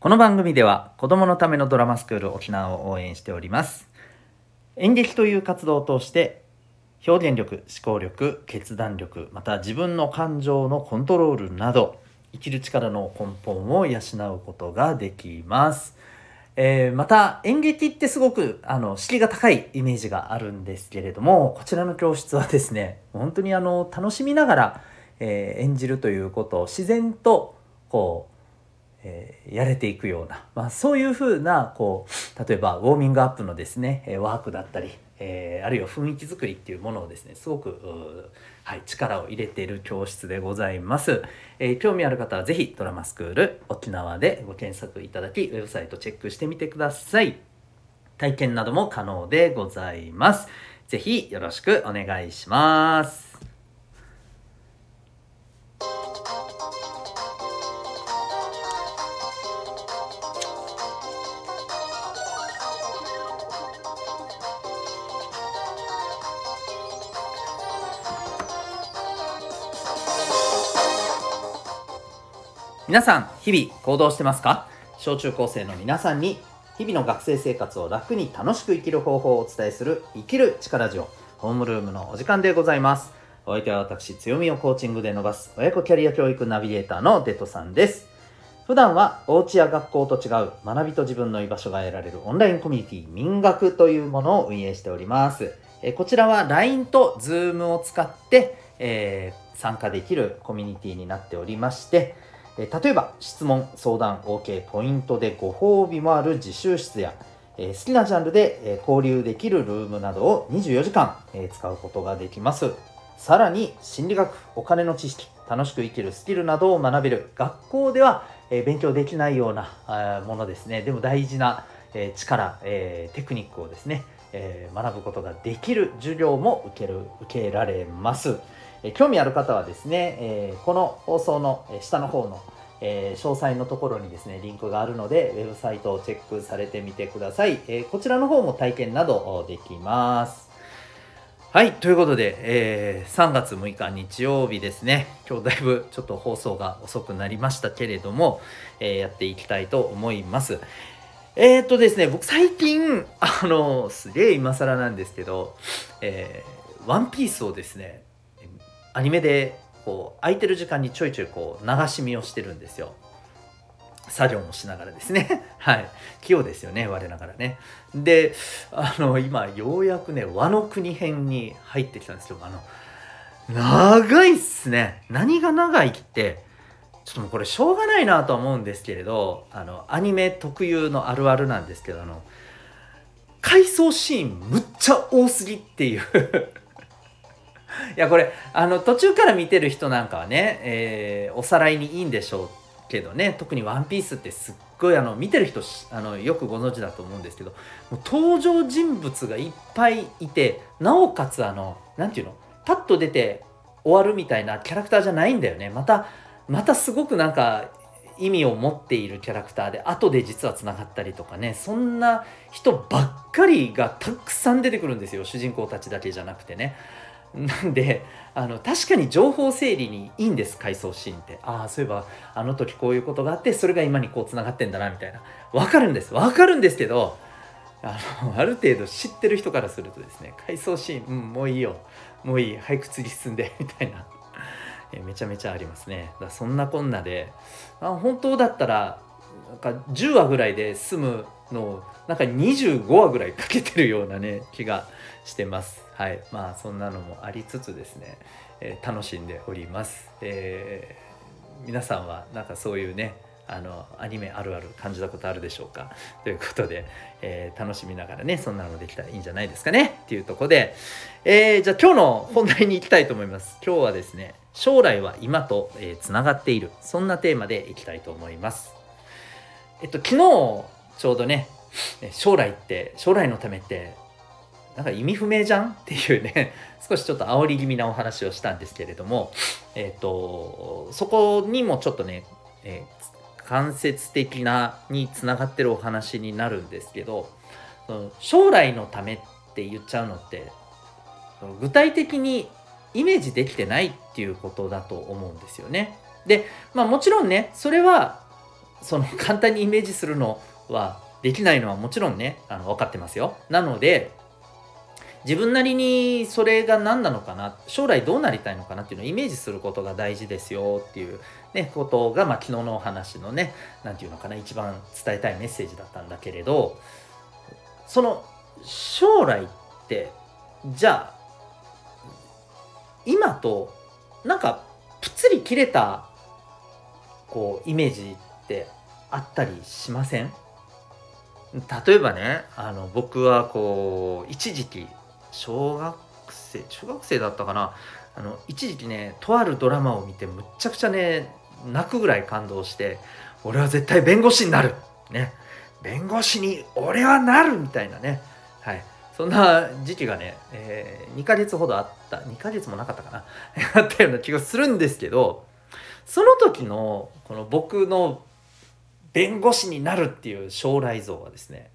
この番組では子供のためのドラマスクール沖縄を応援しております。演劇という活動を通して表現力思考力決断力また自分の感情のコントロールなど生きる力の根本を養うことができます。えー、また演劇ってすごくあの敷居が高いイメージがあるんですけれどもこちらの教室はですね本当にあの楽しみながら、えー、演じるということを自然とこうえー、やれていくような、まあ、そういうふうなこう例えばウォーミングアップのですねワークだったり、えー、あるいは雰囲気作りっていうものをですねすごく、はい、力を入れている教室でございます、えー、興味ある方は是非ドラマスクール沖縄でご検索いただきウェブサイトチェックしてみてください。体験なども可能でございます。是非よろしくお願いします。皆さん日々行動してますか？小中高生の皆さんに日々の学生生活を楽に楽しく生きる方法をお伝えする生きる力ジオホームルームのお時間でございます。お相手は私強みをコーチングで伸ばす親子キャリア教育ナビゲーターのデトさんです。普段はお家や学校と違う学びと自分の居場所が得られるオンラインコミュニティ民学というものを運営しております。えこちらは LINE と Zoom を使って、えー、参加できるコミュニティになっておりまして例えば質問相談 OK ポイントでご褒美もある自習室や、好きなジャンルで、交流できるルームなどを24時間、使うことができますさらに心理学お金の知識楽しく生きるスキルなどを学べる学校では、勉強できないようなものですねでも大事な、力、テクニックをですね、学ぶことができる授業も受ける受けられます。え興味ある方はですね、えこの放送の下の方の、え詳細のところにですね、リンクがあるので、ウェブサイトをチェックされてみてください。えこちらの方も体験などできます。はい、ということで、えー、3月6日日曜日ですね。今日だいぶちょっと放送が遅くなりましたけれども、えー、やっていきたいと思います。えー、っとですね、僕最近、あの、すげえ今更なんですけど、えー、ワンピースをですね、アニメでこう空いてる時間にちょいちょいこう流し見をしてるんですよ。作業もしながらですね。はい。器用ですよね、我ながらね。で、あの、今、ようやくね、和の国編に入ってきたんですけど、あの、長いっすね。何が長いって、ちょっともうこれしょうがないなとは思うんですけれど、あの、アニメ特有のあるあるなんですけど、あの、回想シーンむっちゃ多すぎっていういやこれあの途中から見てる人なんかはね、えー、おさらいにいいんでしょうけどね特に「ワンピースってすっごいあの見てる人あのよくご存知だと思うんですけどもう登場人物がいっぱいいてなおかつあの何て言うのパッと出て終わるみたいなキャラクターじゃないんだよねまたまたすごくなんか意味を持っているキャラクターで後で実はつながったりとかねそんな人ばっかりがたくさん出てくるんですよ主人公たちだけじゃなくてね。なんであの確かに情報整理にいいんです回想シーンって。ああそういえばあの時こういうことがあってそれが今にこうつながってんだなみたいな。分かるんです。分かるんですけどあのある程度知ってる人からするとですね回想シーン、うん、もういいよ。もういい早く次進んで みたいな。えめちゃめちゃありますね。だそんなこんなで。あ本当だったらなんか10話ぐらいで済むのなんか25話ぐらいかけてるようなね気がしてます。はい。まあそんなのもありつつですね、えー、楽しんでおります、えー、皆さんはなんかそういうねあのアニメあるある感じたことあるでしょうか？ということで、えー、楽しみながらねそんなのできたらいいんじゃないですかね？っていうとこで、えー、じゃあ今日の本題に行きたいと思います。今日はですね将来は今とつな、えー、がっている。そんなテーマでいきたいと思います。えっと昨日ちょうどね将来って将来のためってなんか意味不明じゃんっていうね 少しちょっと煽り気味なお話をしたんですけれども、えっ、ー、とそこにもちょっとね、えー、間接的なにつながってるお話になるんですけど将来のためって言っちゃうのって具体的にイメージできてないっていうことだと思うんですよね。で、まあもちろんね、それはその簡単にイメージするのはできないのはもちろんねあの分かってますよ。なので自分なりにそれが何なのかな将来どうなりたいのかなっていうのをイメージすることが大事ですよっていう、ね、ことが、まあ、昨日のお話のね何て言うのかな一番伝えたいメッセージだったんだけれどその将来ってじゃあ今となんかぷっつり切れたこうイメージってあったりしません？例えばねあの僕はこう一時期小学生中学生だったかな。あの一時期ねとあるドラマを見てむっちゃくちゃね泣くぐらい感動して俺は絶対弁護士になる。ね。弁護士に俺はなるみたいなね。はい。そんな時期がね、えー、2ヶ月ほどあった。2ヶ月もなかったかな。あったような気がするんですけどその時のこの僕の弁護士になるっていう将来像はですね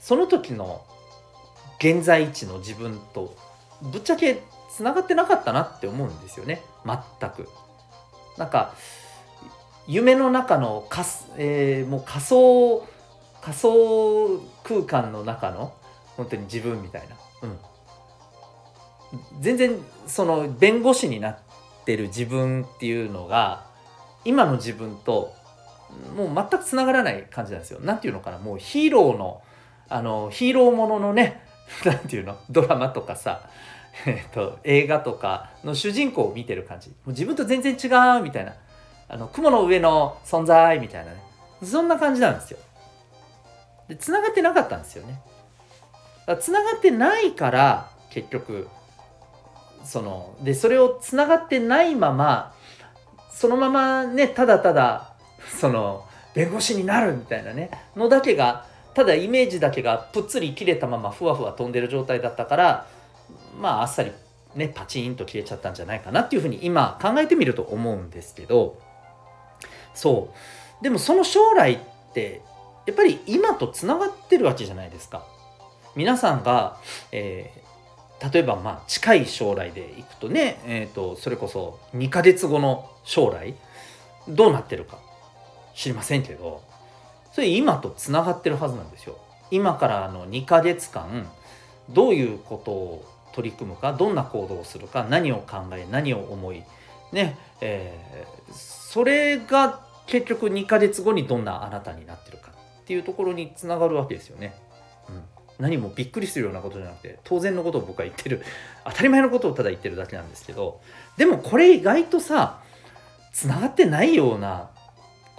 その時の現在地の自分とぶっちゃけつながってなかったなって思うんですよね。全く。なんか夢の中のかす、えー、もう仮想仮想空間の中の本当に自分みたいな、うん、全然その弁護士になってる自分っていうのが今の自分ともう全くつながらない感じなんですよ。なんていうのかな？もうヒーローのあのヒーローもののね なんていうの？ドラマとかさ、えっと、映画とかの主人公を見てる感じもう自分と全然違うみたいなあの雲の上の存在みたいなねそんな感じなんですよ。で繋がってなかったんですよね。つながってないから結局そのでそれをつながってないままそのままねただただその弁護士になるみたいなね。のだけがただイメージだけがぷっつり切れたままふわふわ飛んでる状態だったからまああっさりねパチンと消えちゃったんじゃないかなっていうふうに今考えてみると思うんですけど。そう。でもその将来ってやっぱり今とつながってるわけじゃないですか。皆さんが、えー、例えばまあ近い将来でいくとね、えーと、それこそ2ヶ月後の将来どうなってるか。知りませんけどそれ今とつながってるはずなんですよ。今からの2ヶ月間どういうことを取り組むかどんな行動をするか何を考え何を思いねえー、それが結局2ヶ月後にどんなあなたになってるかっていうところにつながるわけですよね。うん何もびっくりするようなことじゃなくて当然のことを僕は言ってる 当たり前のことをただ言ってるだけなんですけどでもこれ意外とさつながってないような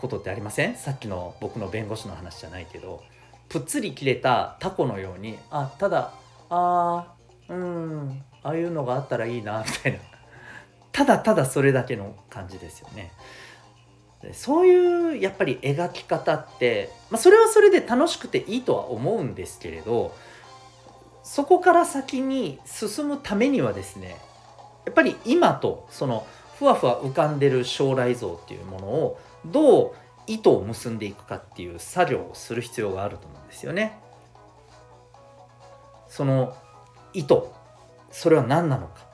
ことってありません？さっきの僕の弁護士の話じゃないけど。ぷっつり切れたタコのようにあただあーうんああいうのがあったらいいなみたいな。ただただそれだけの感じですよね。そういうやっぱり描き方って、まあ、それはそれで楽しくていいとは思うんですけれどそこから先に進むためにはですねやっぱり今とそのふわふわ浮かんでる将来像っていうものをどう糸を結んでいくかっていう作業をする必要があると思うんですよね。その糸それは何なのか。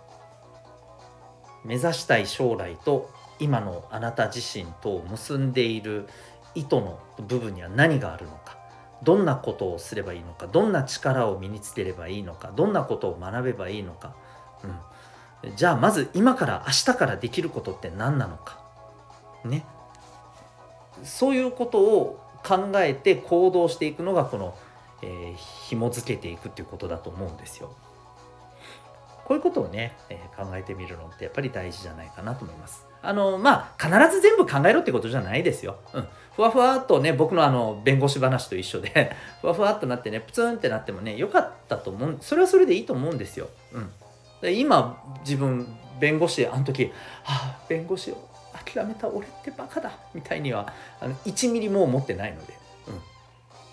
目指したい将来と今のあなた自身と結んでいる糸の部分には何があるのか。どんなことをすればいいのか。どんな力を身につければいいのか。どんなことを学べばいいのか、うん、じゃあまず今から明日からできることって何なのか。ね。そういうことを考えて行動していくのがこの、えー、紐付けていくっていうことだと思うんですよ。こういうことをね、えー、考えてみるのってやっぱり大事じゃないかなと思います。あのまあ必ず全部考えろってことじゃないですよ。うん、ふわふわっとね僕のあの弁護士話と一緒で ふわふわっとなってねプツンってなってもね良かったと思うそれはそれでいいと思うんですよ。うん、で今自分弁護士あの時「はあ弁護士を諦めた俺ってバカだ」みたいにはあの1ミリも思ってないので、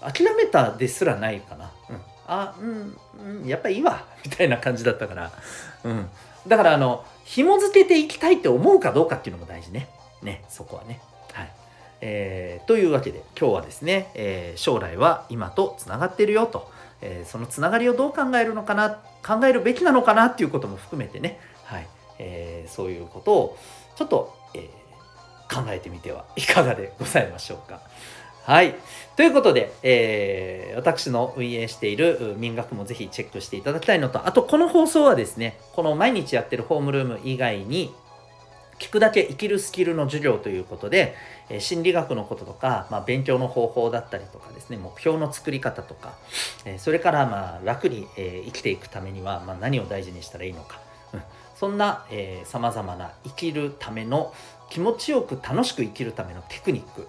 うん、諦めたですらないかな。うんあうん、うん、やっぱいいわみたいな感じだったから、うん、だからあの紐付けていきたいって思うかどうかっていうのも大事ね。ね、そこはね。はい。えー、というわけで今日はですね、えー、将来は今とつながってるよと、えー、そのつながりをどう考えるのかな考えるべきなのかなっていうことも含めてね、はいえー、そういうことをちょっと、え考えてみてはいかがでございましょうか。はい。ということで、えー、私の運営している民学もぜひチェックしていただきたいのと、あとこの放送はですね、この毎日やってるホームルーム以外に、聞くだけ生きるスキルの授業ということで、え心理学のこととか、まあ、勉強の方法だったりとかですね目標の作り方とか、えそれからまあ楽に、え生きていくためには、ま、何を大事にしたらいいのか、うん、そんなさまざまな生きるための気持ちよく楽しく生きるためのテクニック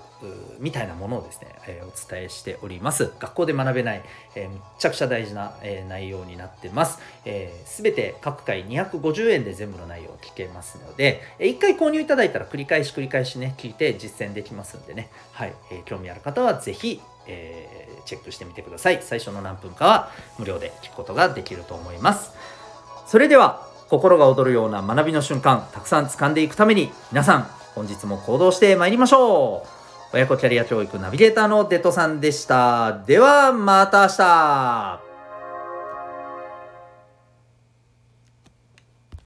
みたいなものをですね、えー、お伝えしております。学校で学べない、えー、むちゃくちゃ大事な、えー、内容になってます。す、えー、て各回250円で全部の内容を聞けますので、えー、1回購入いただいたら繰り返し繰り返しね、聞いて実践できますんでね、はい、えー、興味ある方はぜひ、えー、チェックしてみてください。最初の何分かは無料で聞くことができると思います。それでは、心が躍るような学びの瞬間、たくさん掴んでいくために、皆さん、本日も行動してまいりましょう親子キャリア教育ナビゲーターのデトさんでした。ではまた明日